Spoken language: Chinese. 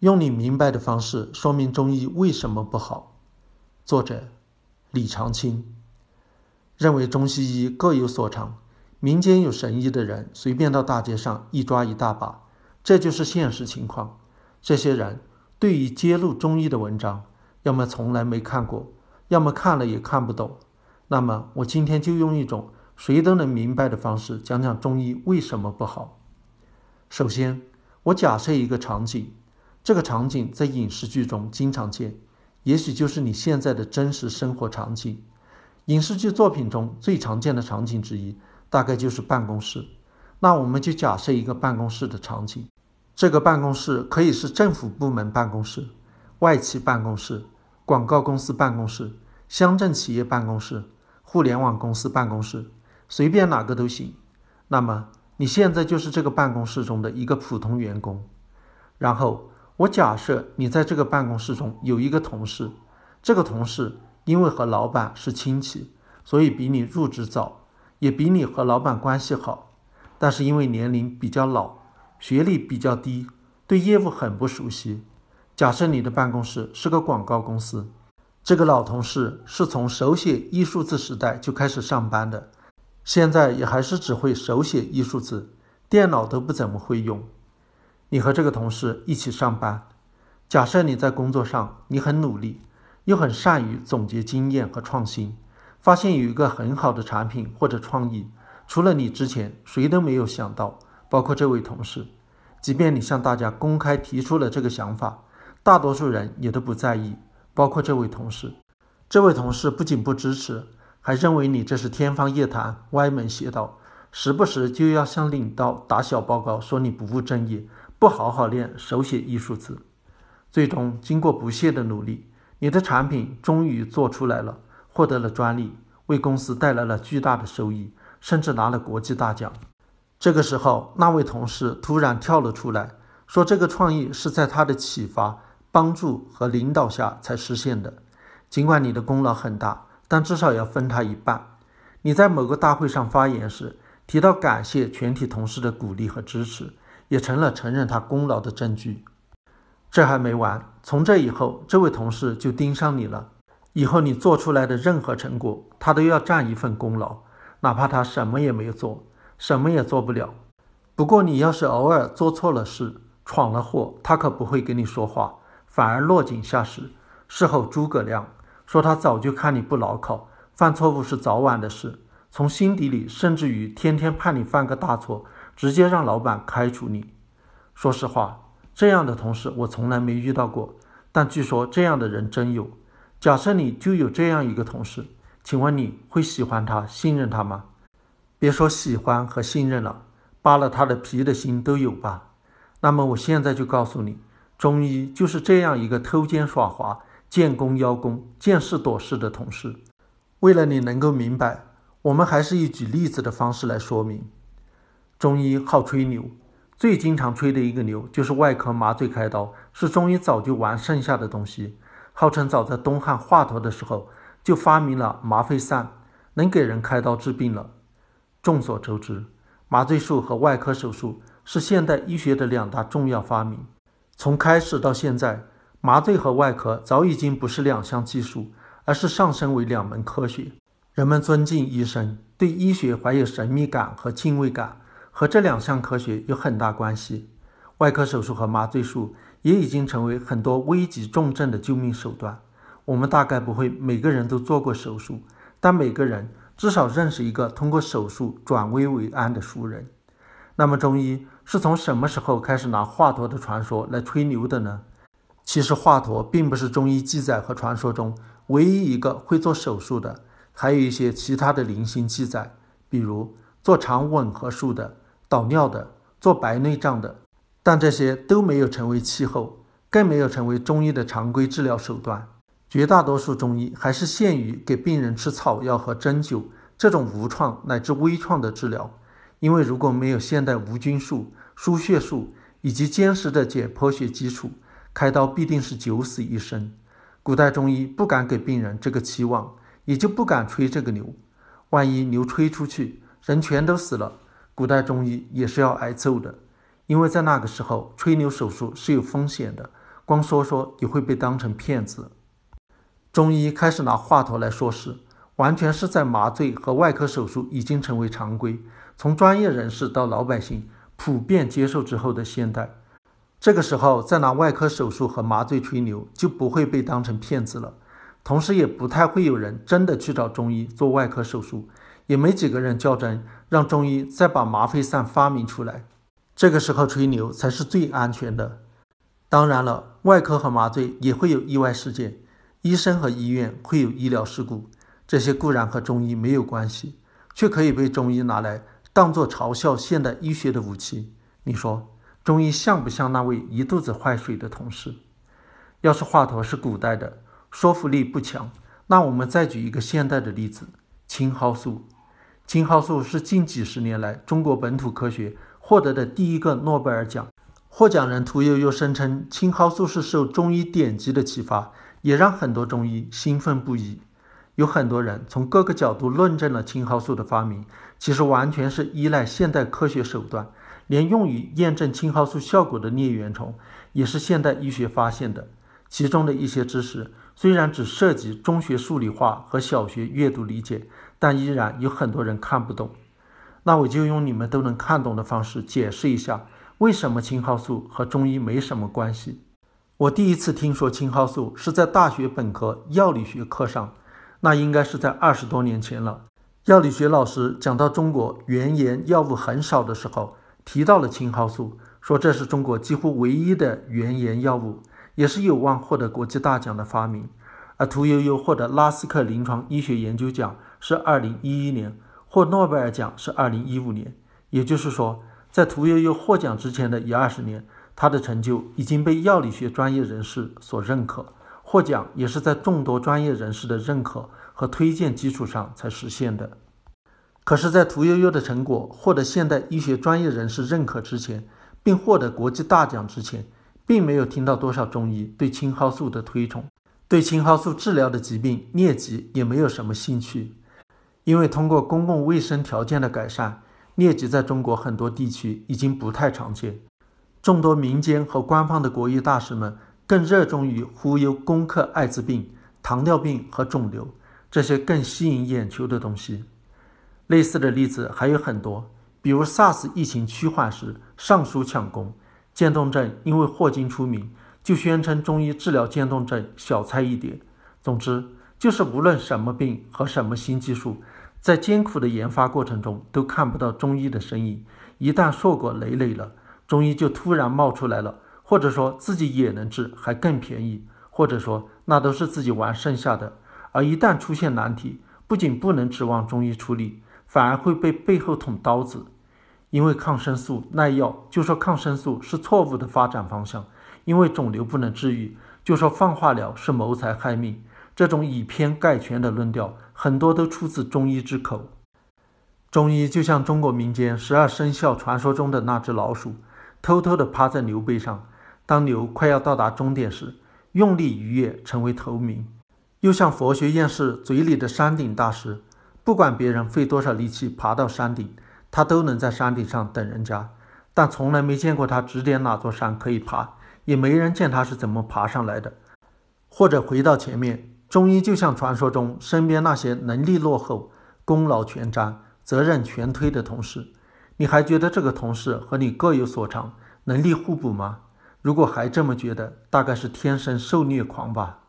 用你明白的方式说明中医为什么不好。作者：李长青。认为中西医各有所长，民间有神医的人随便到大街上一抓一大把，这就是现实情况。这些人对于揭露中医的文章，要么从来没看过，要么看了也看不懂。那么我今天就用一种谁都能明白的方式讲讲中医为什么不好。首先，我假设一个场景。这个场景在影视剧中经常见，也许就是你现在的真实生活场景。影视剧作品中最常见的场景之一，大概就是办公室。那我们就假设一个办公室的场景，这个办公室可以是政府部门办公室、外企办公室、广告公司办公室、乡镇企业办公室、互联网公司办公室，随便哪个都行。那么你现在就是这个办公室中的一个普通员工，然后。我假设你在这个办公室中有一个同事，这个同事因为和老板是亲戚，所以比你入职早，也比你和老板关系好。但是因为年龄比较老，学历比较低，对业务很不熟悉。假设你的办公室是个广告公司，这个老同事是从手写艺术字时代就开始上班的，现在也还是只会手写艺术字，电脑都不怎么会用。你和这个同事一起上班，假设你在工作上你很努力，又很善于总结经验和创新，发现有一个很好的产品或者创意，除了你之前谁都没有想到，包括这位同事。即便你向大家公开提出了这个想法，大多数人也都不在意，包括这位同事。这位同事不仅不支持，还认为你这是天方夜谭、歪门邪道，时不时就要向领导打小报告，说你不务正业。不好好练手写艺术字，最终经过不懈的努力，你的产品终于做出来了，获得了专利，为公司带来了巨大的收益，甚至拿了国际大奖。这个时候，那位同事突然跳了出来，说这个创意是在他的启发、帮助和领导下才实现的。尽管你的功劳很大，但至少要分他一半。你在某个大会上发言时，提到感谢全体同事的鼓励和支持。也成了承认他功劳的证据。这还没完，从这以后，这位同事就盯上你了。以后你做出来的任何成果，他都要占一份功劳，哪怕他什么也没有做，什么也做不了。不过你要是偶尔做错了事，闯了祸，他可不会跟你说话，反而落井下石。事后诸葛亮说他早就看你不牢靠，犯错误是早晚的事，从心底里甚至于天天盼你犯个大错。直接让老板开除你。说实话，这样的同事我从来没遇到过，但据说这样的人真有。假设你就有这样一个同事，请问你会喜欢他、信任他吗？别说喜欢和信任了，扒了他的皮的心都有吧？那么我现在就告诉你，中医就是这样一个偷奸耍滑、见功邀功、见事躲事的同事。为了你能够明白，我们还是以举例子的方式来说明。中医好吹牛，最经常吹的一个牛就是外科麻醉开刀是中医早就玩剩下的东西，号称早在东汉华佗的时候就发明了麻沸散，能给人开刀治病了。众所周知，麻醉术和外科手术是现代医学的两大重要发明。从开始到现在，麻醉和外科早已经不是两项技术，而是上升为两门科学。人们尊敬医生，对医学怀有神秘感和敬畏感。和这两项科学有很大关系，外科手术和麻醉术也已经成为很多危急重症的救命手段。我们大概不会每个人都做过手术，但每个人至少认识一个通过手术转危为安的熟人。那么，中医是从什么时候开始拿华佗的传说来吹牛的呢？其实，华佗并不是中医记载和传说中唯一一个会做手术的，还有一些其他的零星记载，比如做肠吻合术的。导尿的，做白内障的，但这些都没有成为气候，更没有成为中医的常规治疗手段。绝大多数中医还是限于给病人吃草药和针灸这种无创乃至微创的治疗。因为如果没有现代无菌术、输血术以及坚实的解剖学基础，开刀必定是九死一生。古代中医不敢给病人这个期望，也就不敢吹这个牛。万一牛吹出去，人全都死了。古代中医也是要挨揍的，因为在那个时候吹牛手术是有风险的，光说说也会被当成骗子。中医开始拿华佗来说事，完全是在麻醉和外科手术已经成为常规，从专业人士到老百姓普遍接受之后的现代。这个时候再拿外科手术和麻醉吹牛，就不会被当成骗子了。同时，也不太会有人真的去找中医做外科手术，也没几个人较真让中医再把麻沸散发明出来。这个时候吹牛才是最安全的。当然了，外科和麻醉也会有意外事件，医生和医院会有医疗事故，这些固然和中医没有关系，却可以被中医拿来当做嘲笑现代医学的武器。你说？中医像不像那位一肚子坏水的同事？要是华佗是古代的，说服力不强，那我们再举一个现代的例子：青蒿素。青蒿素是近几十年来中国本土科学获得的第一个诺贝尔奖。获奖人屠呦呦声称，青蒿素是受中医典籍的启发，也让很多中医兴奋不已。有很多人从各个角度论证了青蒿素的发明，其实完全是依赖现代科学手段。连用于验证青蒿素效果的疟原虫，也是现代医学发现的。其中的一些知识虽然只涉及中学数理化和小学阅读理解，但依然有很多人看不懂。那我就用你们都能看懂的方式解释一下，为什么青蒿素和中医没什么关系。我第一次听说青蒿素是在大学本科药理学课上，那应该是在二十多年前了。药理学老师讲到中国原研药物很少的时候。提到了青蒿素，说这是中国几乎唯一的原研药物，也是有望获得国际大奖的发明。而屠呦呦获得拉斯克临床医学研究奖是二零一一年，获诺贝尔奖是二零一五年。也就是说，在屠呦呦获奖之前的一二十年，她的成就已经被药理学专业人士所认可。获奖也是在众多专业人士的认可和推荐基础上才实现的。可是，在屠呦呦的成果获得现代医学专业人士认可之前，并获得国际大奖之前，并没有听到多少中医对青蒿素的推崇，对青蒿素治疗的疾病疟疾也没有什么兴趣。因为通过公共卫生条件的改善，疟疾在中国很多地区已经不太常见。众多民间和官方的国医大师们更热衷于忽悠攻克艾滋病、糖尿病和肿瘤这些更吸引眼球的东西。类似的例子还有很多，比如 SARS 疫情趋缓时上书抢功，渐冻症因为霍金出名，就宣称中医治疗渐冻症小菜一碟。总之，就是无论什么病和什么新技术，在艰苦的研发过程中都看不到中医的身影。一旦硕果累累了，中医就突然冒出来了，或者说自己也能治，还更便宜，或者说那都是自己玩剩下的。而一旦出现难题，不仅不能指望中医处理。反而会被背后捅刀子，因为抗生素耐药，就说抗生素是错误的发展方向；因为肿瘤不能治愈，就说放化疗是谋财害命。这种以偏概全的论调，很多都出自中医之口。中医就像中国民间十二生肖传说中的那只老鼠，偷偷地趴在牛背上，当牛快要到达终点时，用力一跃，成为头名；又像佛学院士嘴里的山顶大师。不管别人费多少力气爬到山顶，他都能在山顶上等人家，但从来没见过他指点哪座山可以爬，也没人见他是怎么爬上来的。或者回到前面，中医就像传说中身边那些能力落后、功劳全占、责任全推的同事，你还觉得这个同事和你各有所长，能力互补吗？如果还这么觉得，大概是天生受虐狂吧。